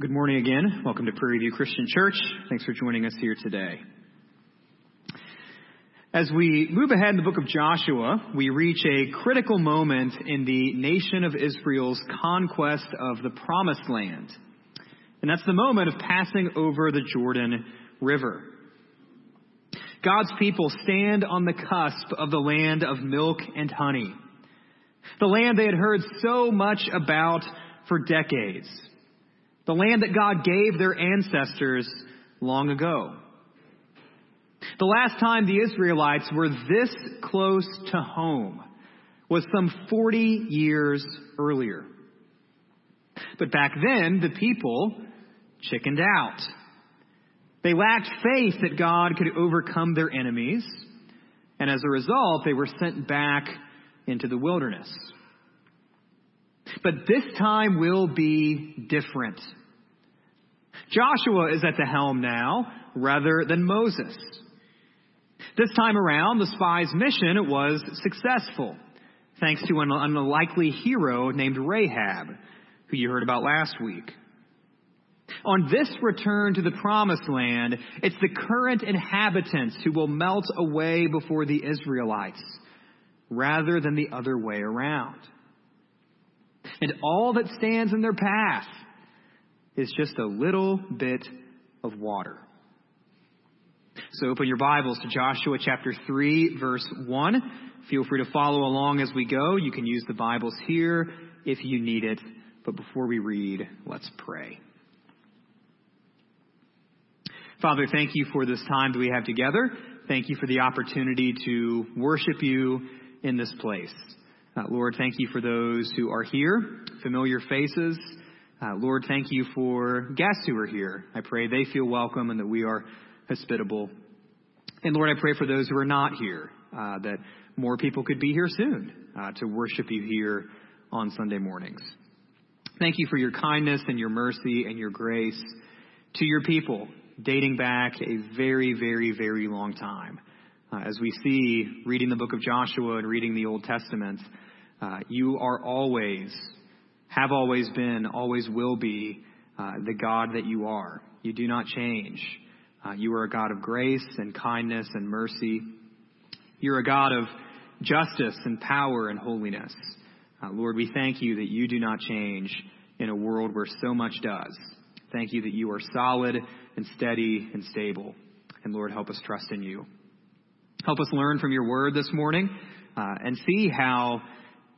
Good morning again. Welcome to Prairie View Christian Church. Thanks for joining us here today. As we move ahead in the book of Joshua, we reach a critical moment in the nation of Israel's conquest of the promised land. And that's the moment of passing over the Jordan River. God's people stand on the cusp of the land of milk and honey. The land they had heard so much about for decades the land that God gave their ancestors long ago. The last time the Israelites were this close to home was some 40 years earlier. But back then, the people chickened out. They lacked faith that God could overcome their enemies, and as a result, they were sent back into the wilderness. But this time will be different. Joshua is at the helm now rather than Moses. This time around, the spy's mission was successful, thanks to an unlikely hero named Rahab, who you heard about last week. On this return to the promised land, it's the current inhabitants who will melt away before the Israelites, rather than the other way around. And all that stands in their path is just a little bit of water. So open your Bibles to Joshua chapter 3, verse 1. Feel free to follow along as we go. You can use the Bibles here if you need it. But before we read, let's pray. Father, thank you for this time that we have together. Thank you for the opportunity to worship you in this place. Uh, Lord, thank you for those who are here, familiar faces. Uh, Lord, thank you for guests who are here. I pray they feel welcome and that we are hospitable. And Lord, I pray for those who are not here, uh, that more people could be here soon uh, to worship you here on Sunday mornings. Thank you for your kindness and your mercy and your grace to your people, dating back a very, very, very long time. Uh, as we see reading the book of Joshua and reading the Old Testament, uh, you are always, have always been, always will be uh, the God that you are. You do not change. Uh, you are a God of grace and kindness and mercy. You're a God of justice and power and holiness. Uh, Lord, we thank you that you do not change in a world where so much does. Thank you that you are solid and steady and stable. And Lord, help us trust in you. Help us learn from your word this morning uh, and see how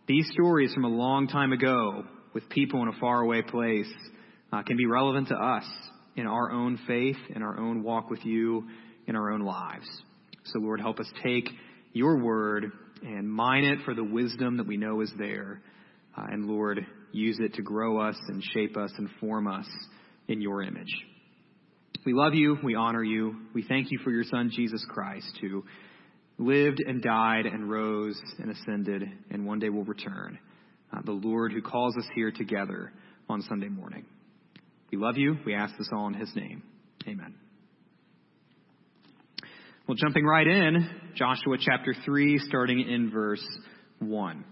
these stories from a long time ago with people in a faraway place uh, can be relevant to us in our own faith, in our own walk with you, in our own lives. So, Lord, help us take your word and mine it for the wisdom that we know is there. Uh, and, Lord, use it to grow us and shape us and form us in your image. We love you. We honor you. We thank you for your Son, Jesus Christ, who lived and died and rose and ascended and one day will return. Uh, the Lord who calls us here together on Sunday morning. We love you. We ask this all in His name. Amen. Well, jumping right in, Joshua chapter 3, starting in verse 1.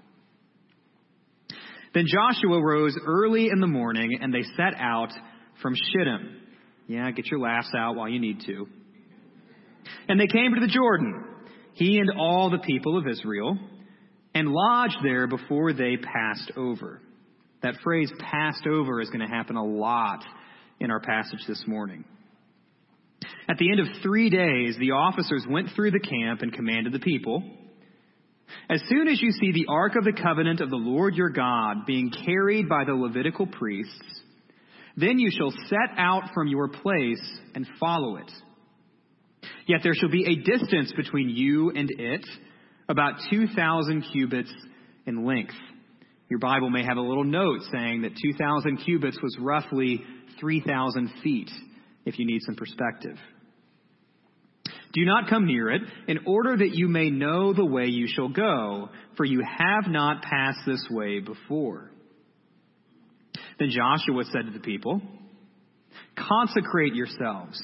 Then Joshua rose early in the morning, and they set out from Shittim. Yeah, get your laughs out while you need to. And they came to the Jordan he and all the people of Israel, and lodged there before they passed over. That phrase, passed over, is going to happen a lot in our passage this morning. At the end of three days, the officers went through the camp and commanded the people As soon as you see the ark of the covenant of the Lord your God being carried by the Levitical priests, then you shall set out from your place and follow it. Yet there shall be a distance between you and it, about 2,000 cubits in length. Your Bible may have a little note saying that 2,000 cubits was roughly 3,000 feet, if you need some perspective. Do not come near it, in order that you may know the way you shall go, for you have not passed this way before. Then Joshua said to the people, Consecrate yourselves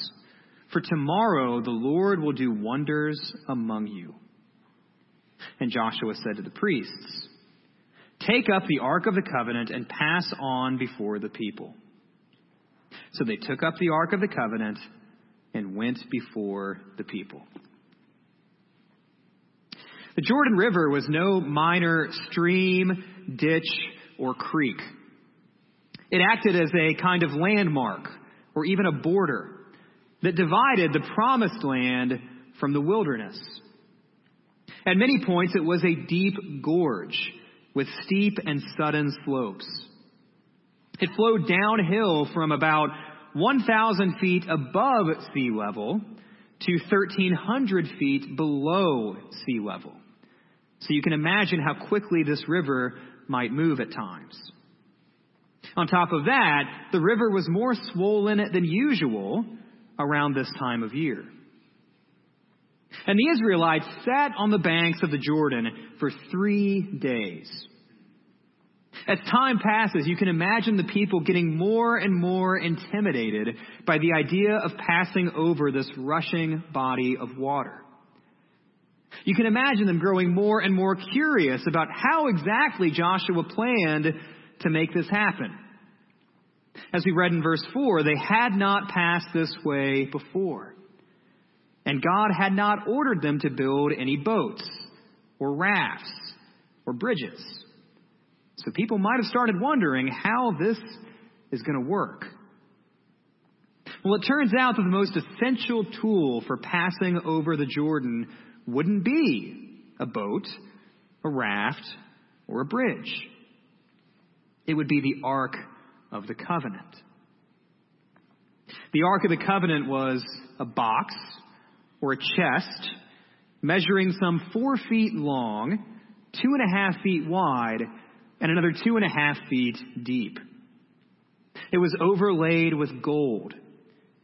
for tomorrow the Lord will do wonders among you. And Joshua said to the priests, Take up the Ark of the Covenant and pass on before the people. So they took up the Ark of the Covenant and went before the people. The Jordan River was no minor stream, ditch, or creek. It acted as a kind of landmark or even a border that divided the promised land from the wilderness. At many points, it was a deep gorge with steep and sudden slopes. It flowed downhill from about 1,000 feet above sea level to 1,300 feet below sea level. So you can imagine how quickly this river might move at times. On top of that, the river was more swollen than usual around this time of year. And the Israelites sat on the banks of the Jordan for three days. As time passes, you can imagine the people getting more and more intimidated by the idea of passing over this rushing body of water. You can imagine them growing more and more curious about how exactly Joshua planned to make this happen. As we read in verse 4, they had not passed this way before. And God had not ordered them to build any boats or rafts or bridges. So people might have started wondering how this is going to work. Well, it turns out that the most essential tool for passing over the Jordan wouldn't be a boat, a raft, or a bridge. It would be the Ark of the Covenant. The Ark of the Covenant was a box or a chest measuring some four feet long, two and a half feet wide, and another two and a half feet deep. It was overlaid with gold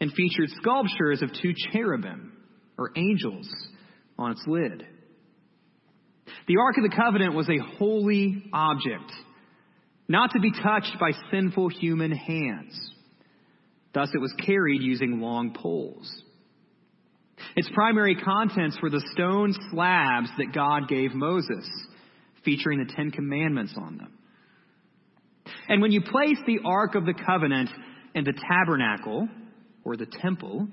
and featured sculptures of two cherubim or angels on its lid. The Ark of the Covenant was a holy object, not to be touched by sinful human hands. Thus, it was carried using long poles. Its primary contents were the stone slabs that God gave Moses, featuring the Ten Commandments on them. And when you place the Ark of the Covenant in the tabernacle, or the temple,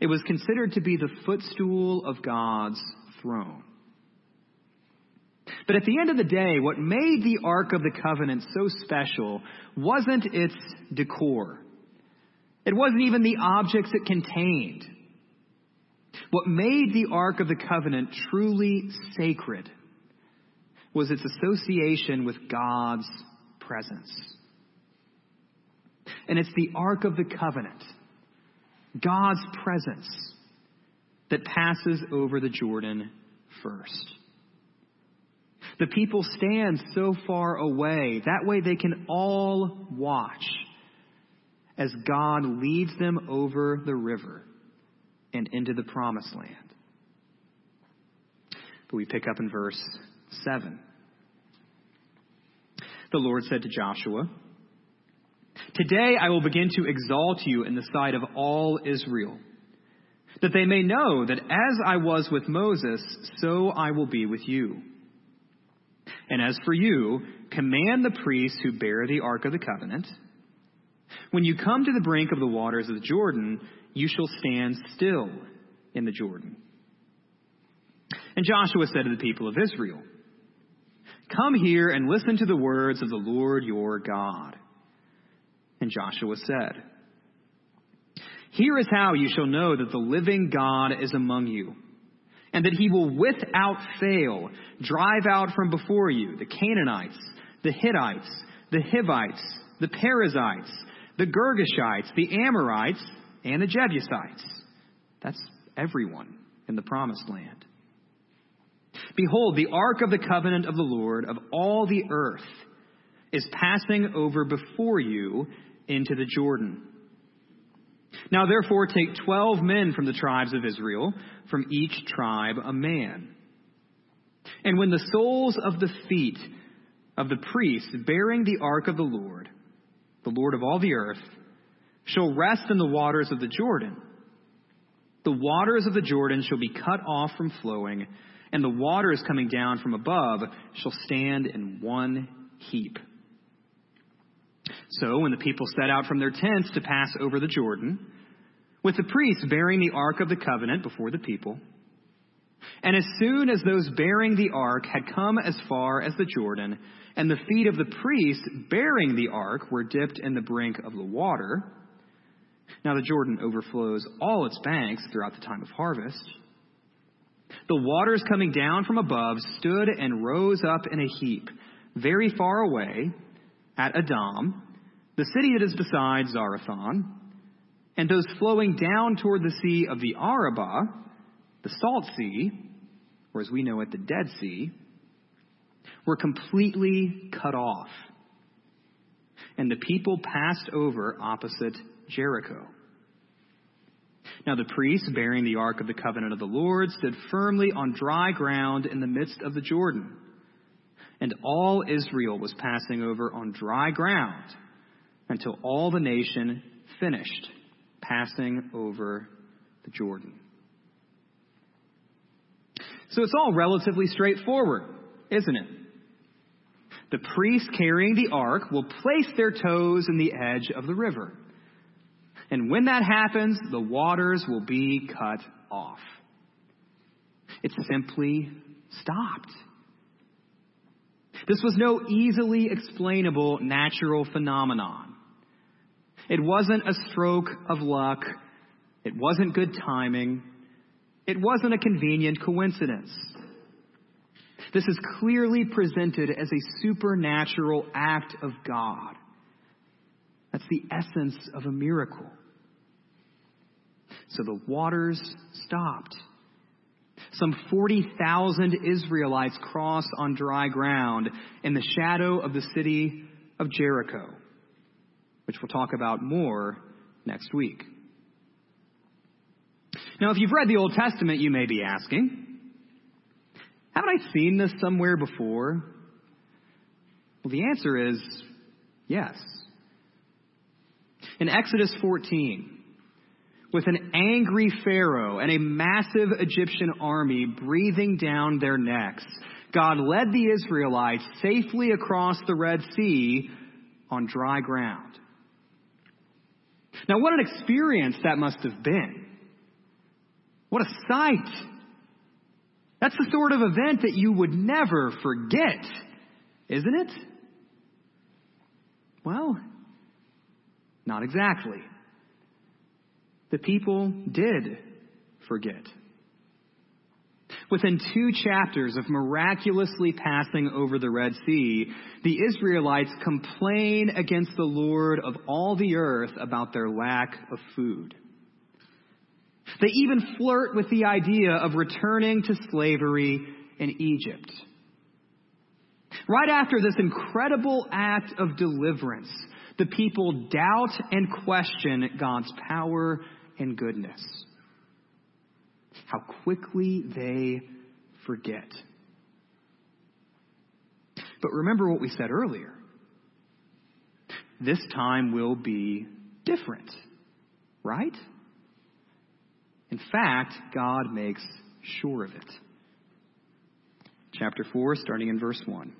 it was considered to be the footstool of God's throne. But at the end of the day, what made the Ark of the Covenant so special wasn't its decor. It wasn't even the objects it contained. What made the Ark of the Covenant truly sacred was its association with God's presence. And it's the Ark of the Covenant God's presence that passes over the Jordan first. The people stand so far away, that way they can all watch as God leads them over the river and into the promised land. But we pick up in verse 7. The Lord said to Joshua, Today I will begin to exalt you in the sight of all Israel, that they may know that as I was with Moses, so I will be with you. And as for you, command the priests who bear the Ark of the Covenant. When you come to the brink of the waters of the Jordan, you shall stand still in the Jordan. And Joshua said to the people of Israel, Come here and listen to the words of the Lord your God. And Joshua said, Here is how you shall know that the living God is among you, and that he will without fail drive out from before you the Canaanites, the Hittites, the Hivites, the Perizzites, the Girgashites, the Amorites, and the Jebusites. That's everyone in the promised land. Behold, the ark of the covenant of the Lord of all the earth is passing over before you into the Jordan. Now therefore take twelve men from the tribes of Israel, from each tribe a man. And when the soles of the feet of the priests bearing the ark of the Lord, the Lord of all the earth, shall rest in the waters of the Jordan, the waters of the Jordan shall be cut off from flowing, and the waters coming down from above shall stand in one heap. So when the people set out from their tents to pass over the Jordan, with the priests bearing the ark of the covenant before the people, and as soon as those bearing the ark had come as far as the Jordan, and the feet of the priests bearing the ark were dipped in the brink of the water, now the Jordan overflows all its banks throughout the time of harvest. The waters coming down from above stood and rose up in a heap, very far away, at Adam, the city that is beside Zarethan, and those flowing down toward the sea of the Arabah, the Salt Sea, or as we know it, the Dead Sea, were completely cut off. And the people passed over opposite Jericho. Now the priests bearing the ark of the covenant of the Lord stood firmly on dry ground in the midst of the Jordan. And all Israel was passing over on dry ground until all the nation finished passing over the Jordan. So it's all relatively straightforward, isn't it? The priests carrying the ark will place their toes in the edge of the river. And when that happens, the waters will be cut off. It simply stopped. This was no easily explainable natural phenomenon. It wasn't a stroke of luck. It wasn't good timing. It wasn't a convenient coincidence. This is clearly presented as a supernatural act of God. That's the essence of a miracle. So the waters stopped. Some 40,000 Israelites crossed on dry ground in the shadow of the city of Jericho, which we'll talk about more next week. Now, if you've read the Old Testament, you may be asking, haven't I seen this somewhere before? Well, the answer is yes. In Exodus 14, with an angry Pharaoh and a massive Egyptian army breathing down their necks, God led the Israelites safely across the Red Sea on dry ground. Now, what an experience that must have been. What a sight. That's the sort of event that you would never forget, isn't it? Well, not exactly the people did forget. Within two chapters of miraculously passing over the Red Sea, the Israelites complain against the Lord of all the earth about their lack of food. They even flirt with the idea of returning to slavery in Egypt. Right after this incredible act of deliverance, the people doubt and question God's power and goodness. How quickly they forget. But remember what we said earlier. This time will be different, right? In fact, God makes sure of it. Chapter 4, starting in verse 1.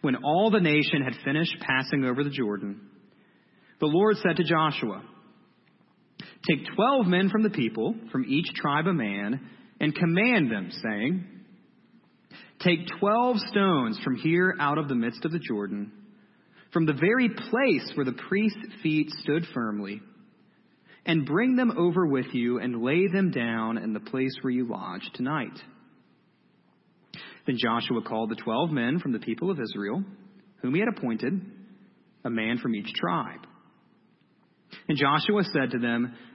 When all the nation had finished passing over the Jordan, the Lord said to Joshua, Take twelve men from the people, from each tribe a man, and command them, saying, Take twelve stones from here out of the midst of the Jordan, from the very place where the priest's feet stood firmly, and bring them over with you and lay them down in the place where you lodge tonight. Then Joshua called the twelve men from the people of Israel, whom he had appointed, a man from each tribe. And Joshua said to them,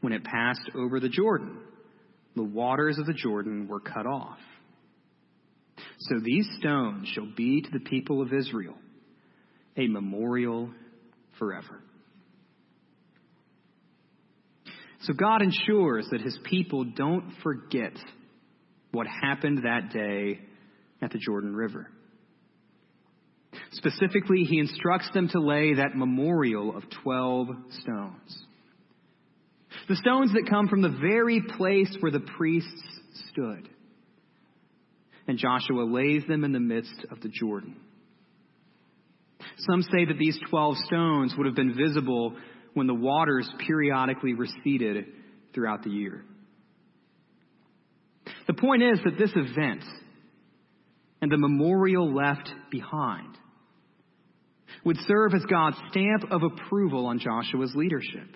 when it passed over the Jordan. The waters of the Jordan were cut off. So these stones shall be to the people of Israel a memorial forever. So God ensures that his people don't forget what happened that day at the Jordan River. Specifically, he instructs them to lay that memorial of 12 stones. The stones that come from the very place where the priests stood. And Joshua lays them in the midst of the Jordan. Some say that these 12 stones would have been visible when the waters periodically receded throughout the year. The point is that this event and the memorial left behind would serve as God's stamp of approval on Joshua's leadership.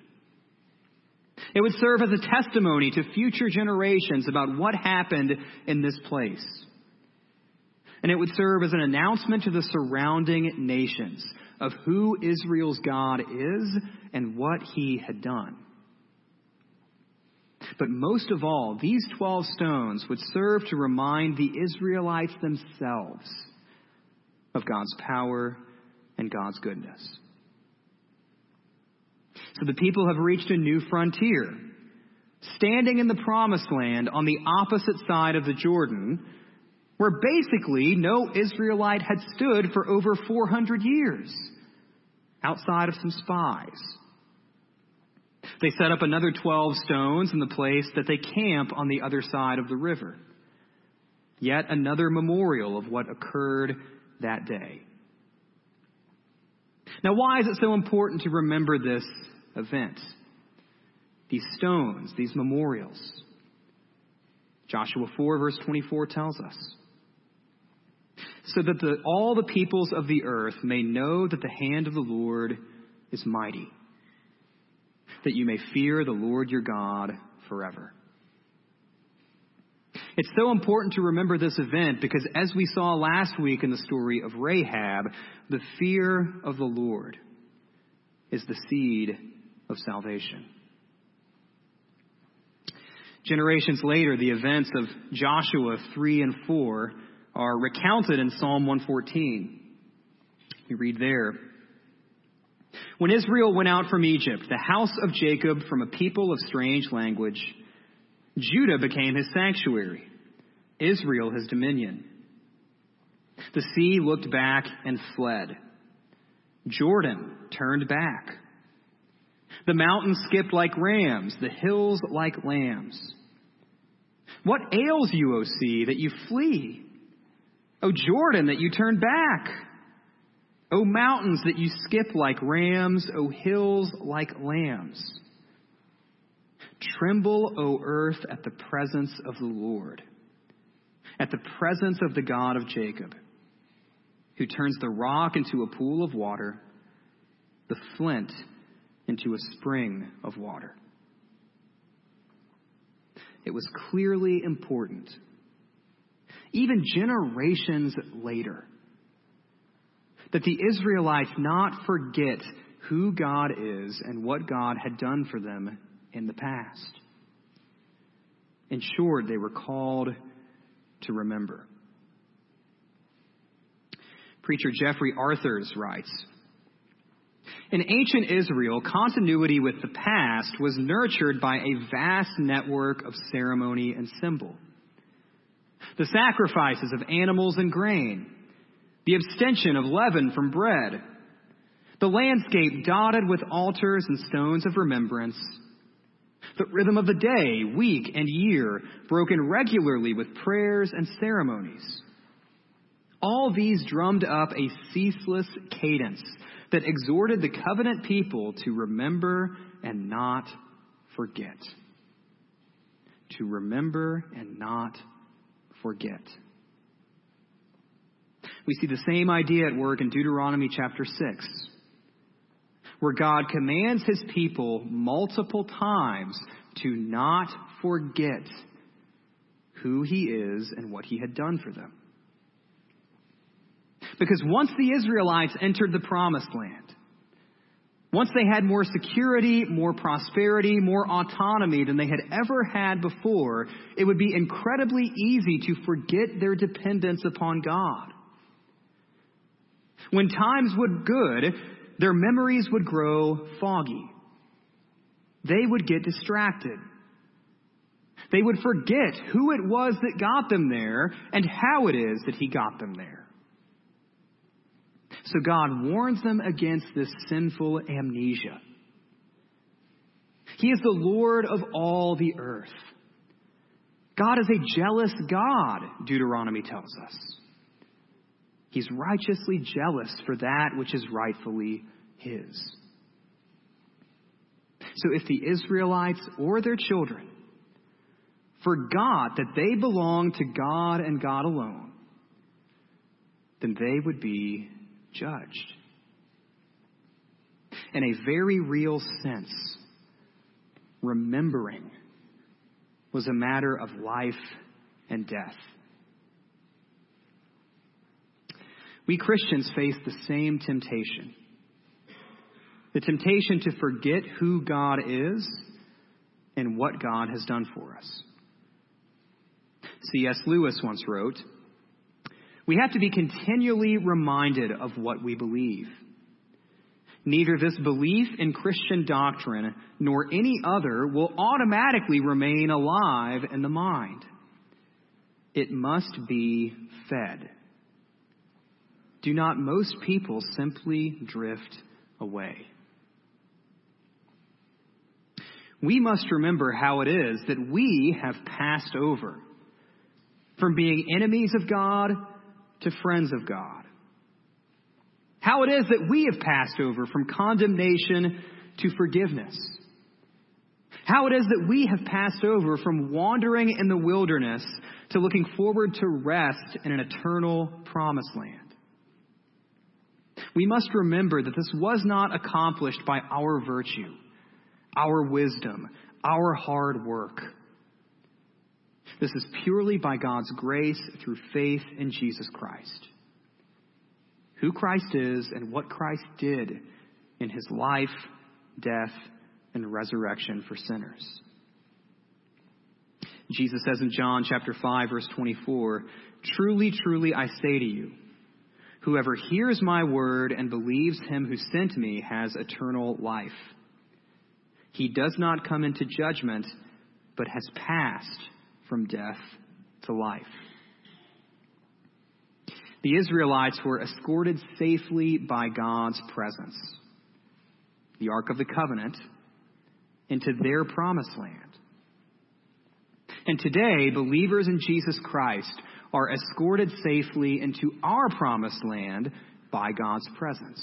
It would serve as a testimony to future generations about what happened in this place. And it would serve as an announcement to the surrounding nations of who Israel's God is and what he had done. But most of all, these 12 stones would serve to remind the Israelites themselves of God's power and God's goodness. So the people have reached a new frontier, standing in the promised land on the opposite side of the Jordan, where basically no Israelite had stood for over 400 years, outside of some spies. They set up another 12 stones in the place that they camp on the other side of the river. Yet another memorial of what occurred that day. Now, why is it so important to remember this event? These stones, these memorials. Joshua 4, verse 24 tells us. So that the, all the peoples of the earth may know that the hand of the Lord is mighty, that you may fear the Lord your God forever. It's so important to remember this event because, as we saw last week in the story of Rahab, the fear of the Lord is the seed of salvation. Generations later, the events of Joshua 3 and 4 are recounted in Psalm 114. You read there. When Israel went out from Egypt, the house of Jacob from a people of strange language, Judah became his sanctuary, Israel his dominion. The sea looked back and fled. Jordan turned back. The mountains skipped like rams, the hills like lambs. What ails you, O sea, that you flee? O Jordan, that you turn back? O mountains, that you skip like rams, O hills like lambs? Tremble, O earth, at the presence of the Lord, at the presence of the God of Jacob, who turns the rock into a pool of water, the flint into a spring of water. It was clearly important, even generations later, that the Israelites not forget who God is and what God had done for them in the past. Short, they were called to remember. Preacher Jeffrey Arthurs writes In ancient Israel, continuity with the past was nurtured by a vast network of ceremony and symbol. The sacrifices of animals and grain, the abstention of leaven from bread, the landscape dotted with altars and stones of remembrance, the rhythm of the day, week, and year, broken regularly with prayers and ceremonies. All these drummed up a ceaseless cadence that exhorted the covenant people to remember and not forget. To remember and not forget. We see the same idea at work in Deuteronomy chapter 6 where God commands his people multiple times to not forget who he is and what he had done for them. Because once the Israelites entered the promised land, once they had more security, more prosperity, more autonomy than they had ever had before, it would be incredibly easy to forget their dependence upon God. When times would good, their memories would grow foggy. They would get distracted. They would forget who it was that got them there and how it is that He got them there. So God warns them against this sinful amnesia. He is the Lord of all the earth. God is a jealous God, Deuteronomy tells us. He's righteously jealous for that which is rightfully His. So if the Israelites or their children forgot that they belong to God and God alone, then they would be judged. In a very real sense, remembering was a matter of life and death. We Christians face the same temptation the temptation to forget who God is and what God has done for us. C.S. Lewis once wrote, We have to be continually reminded of what we believe. Neither this belief in Christian doctrine nor any other will automatically remain alive in the mind. It must be fed. Do not most people simply drift away? We must remember how it is that we have passed over from being enemies of God to friends of God. How it is that we have passed over from condemnation to forgiveness. How it is that we have passed over from wandering in the wilderness to looking forward to rest in an eternal promised land. We must remember that this was not accomplished by our virtue, our wisdom, our hard work. This is purely by God's grace through faith in Jesus Christ. Who Christ is and what Christ did in his life, death, and resurrection for sinners. Jesus says in John chapter 5 verse 24, Truly, truly I say to you, whoever hears my word and believes him who sent me has eternal life. He does not come into judgment, but has passed from death to life. The Israelites were escorted safely by God's presence, the Ark of the Covenant, into their promised land. And today, believers in Jesus Christ are escorted safely into our promised land by God's presence,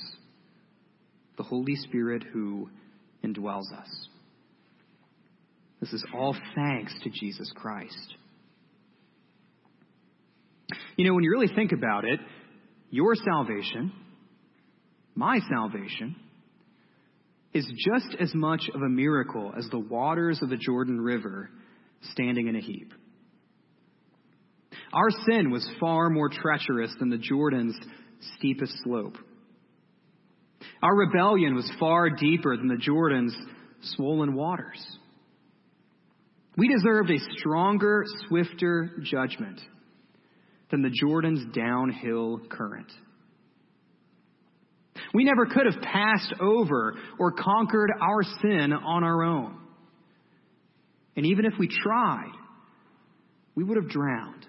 the Holy Spirit who indwells us. This is all thanks to Jesus Christ. You know, when you really think about it, your salvation, my salvation, is just as much of a miracle as the waters of the Jordan River standing in a heap. Our sin was far more treacherous than the Jordan's steepest slope. Our rebellion was far deeper than the Jordan's swollen waters. We deserved a stronger, swifter judgment than the Jordan's downhill current. We never could have passed over or conquered our sin on our own. And even if we tried, we would have drowned.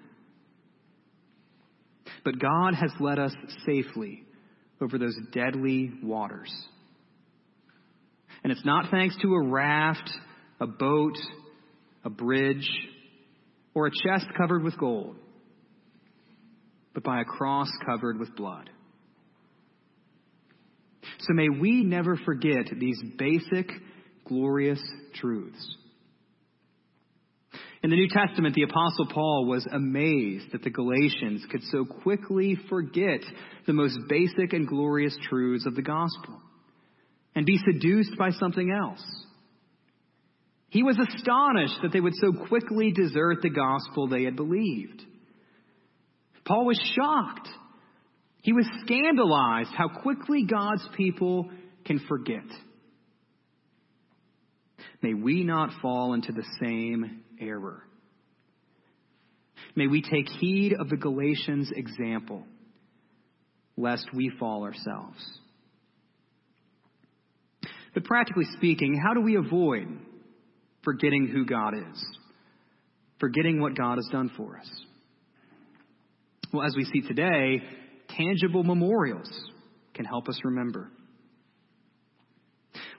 But God has led us safely over those deadly waters. And it's not thanks to a raft, a boat, a bridge, or a chest covered with gold, but by a cross covered with blood. So may we never forget these basic, glorious truths. In the New Testament, the Apostle Paul was amazed that the Galatians could so quickly forget the most basic and glorious truths of the gospel and be seduced by something else. He was astonished that they would so quickly desert the gospel they had believed. Paul was shocked. He was scandalized how quickly God's people can forget. May we not fall into the same error. May we take heed of the Galatians' example lest we fall ourselves. But practically speaking, how do we avoid forgetting who God is? Forgetting what God has done for us? Well, as we see today, tangible memorials can help us remember.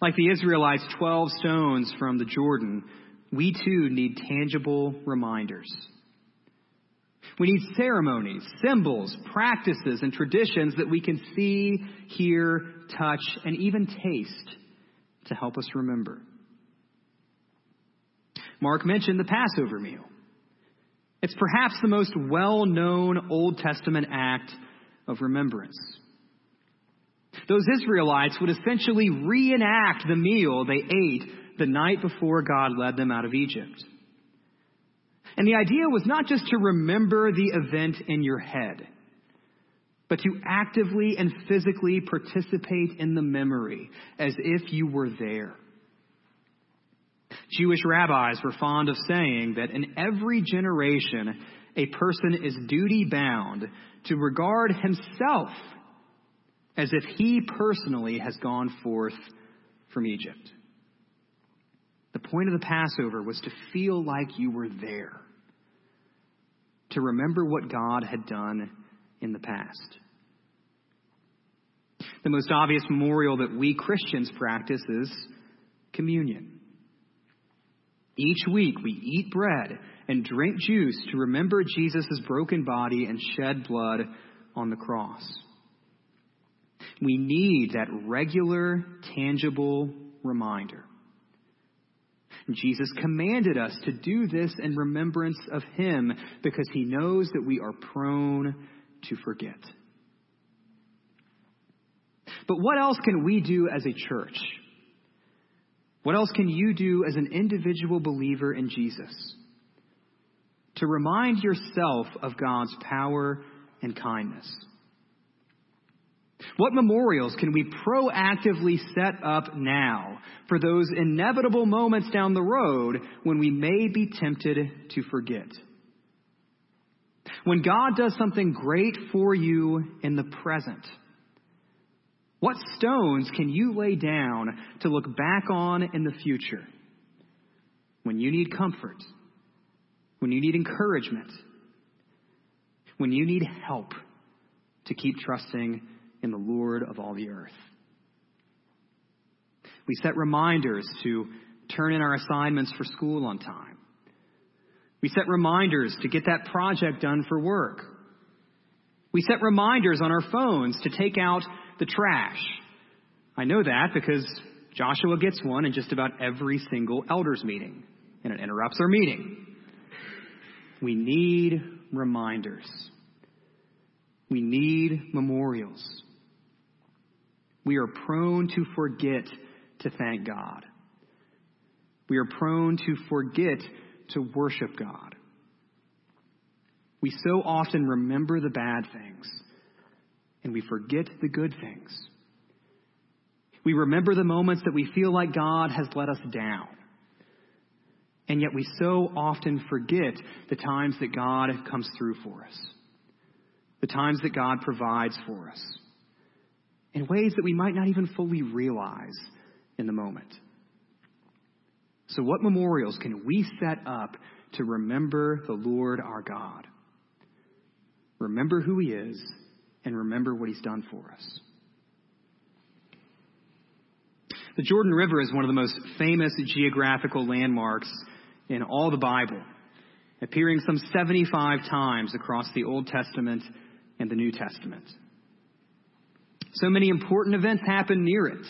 Like the Israelites' 12 stones from the Jordan, we too need tangible reminders. We need ceremonies, symbols, practices, and traditions that we can see, hear, touch, and even taste to help us remember. Mark mentioned the Passover meal. It's perhaps the most well known Old Testament act of remembrance. Those Israelites would essentially reenact the meal they ate the night before God led them out of Egypt. And the idea was not just to remember the event in your head, but to actively and physically participate in the memory as if you were there. Jewish rabbis were fond of saying that in every generation, a person is duty bound to regard himself as if he personally has gone forth from Egypt. The point of the Passover was to feel like you were there, to remember what God had done in the past. The most obvious memorial that we Christians practice is communion. Each week we eat bread and drink juice to remember Jesus' broken body and shed blood on the cross. We need that regular, tangible reminder. Jesus commanded us to do this in remembrance of Him because He knows that we are prone to forget. But what else can we do as a church? What else can you do as an individual believer in Jesus? To remind yourself of God's power and kindness. What memorials can we proactively set up now for those inevitable moments down the road when we may be tempted to forget? When God does something great for you in the present, what stones can you lay down to look back on in the future? When you need comfort, when you need encouragement, when you need help to keep trusting in the Lord of all the earth. We set reminders to turn in our assignments for school on time. We set reminders to get that project done for work. We set reminders on our phones to take out the trash. I know that because Joshua gets one in just about every single elders meeting, and it interrupts our meeting. We need reminders. We need memorials. We are prone to forget to thank God. We are prone to forget to worship God. We so often remember the bad things and we forget the good things. We remember the moments that we feel like God has let us down. And yet we so often forget the times that God comes through for us, the times that God provides for us in ways that we might not even fully realize in the moment. So, what memorials can we set up to remember the Lord our God? Remember who He is and remember what He's done for us. The Jordan River is one of the most famous geographical landmarks in all the Bible, appearing some 75 times across the Old Testament and the New Testament. So many important events happened near it.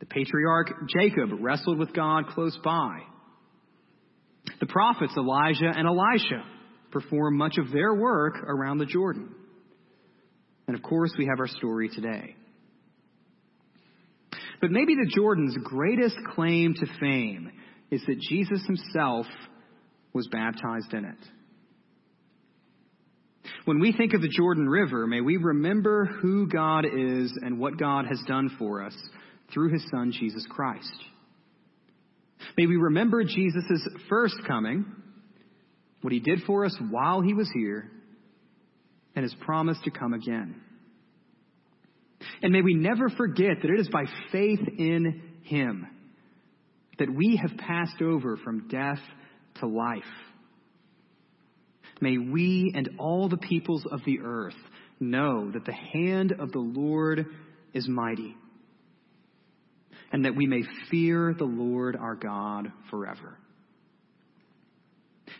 The patriarch Jacob wrestled with God close by. The prophets Elijah and Elisha performed much of their work around the Jordan. And of course, we have our story today. But maybe the Jordan's greatest claim to fame is that Jesus himself was baptized in it. When we think of the Jordan River, may we remember who God is and what God has done for us through his Son, Jesus Christ. May we remember Jesus' first coming, what he did for us while he was here, and his promise to come again. And may we never forget that it is by faith in Him that we have passed over from death to life. May we and all the peoples of the earth know that the hand of the Lord is mighty, and that we may fear the Lord our God forever.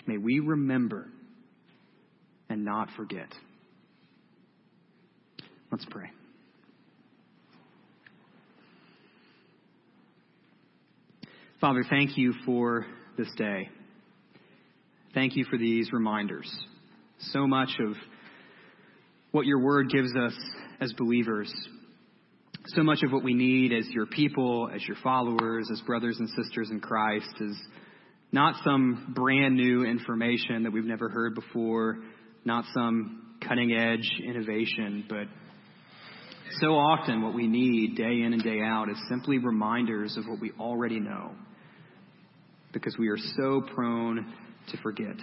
May we remember and not forget. Let's pray. Father, thank you for this day. Thank you for these reminders. So much of what your word gives us as believers, so much of what we need as your people, as your followers, as brothers and sisters in Christ is not some brand new information that we've never heard before, not some cutting edge innovation, but so often what we need day in and day out is simply reminders of what we already know because we are so prone to forget.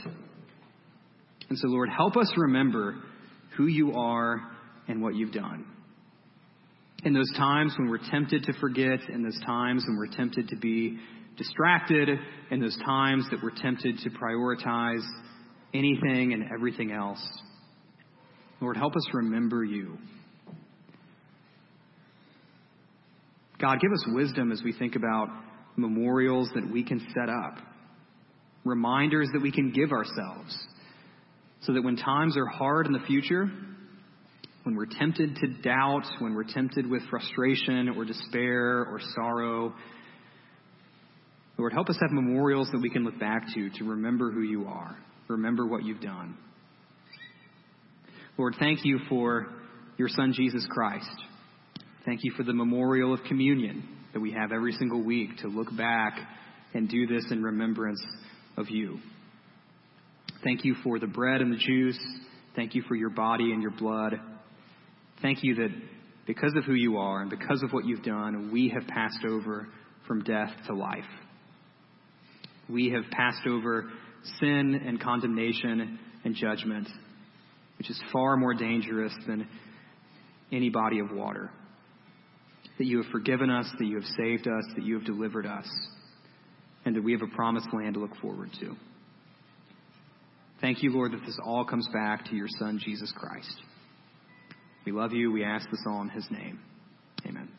And so, Lord, help us remember who you are and what you've done. In those times when we're tempted to forget, in those times when we're tempted to be distracted, in those times that we're tempted to prioritize anything and everything else, Lord, help us remember you. God, give us wisdom as we think about memorials that we can set up, reminders that we can give ourselves, so that when times are hard in the future, when we're tempted to doubt, when we're tempted with frustration or despair or sorrow, Lord, help us have memorials that we can look back to to remember who you are, remember what you've done. Lord, thank you for your Son, Jesus Christ. Thank you for the memorial of communion that we have every single week to look back and do this in remembrance of you. Thank you for the bread and the juice. Thank you for your body and your blood. Thank you that because of who you are and because of what you've done, we have passed over from death to life. We have passed over sin and condemnation and judgment, which is far more dangerous than any body of water that you have forgiven us, that you have saved us, that you have delivered us, and that we have a promised land to look forward to. Thank you, Lord, that this all comes back to your Son, Jesus Christ. We love you. We ask this all in his name. Amen.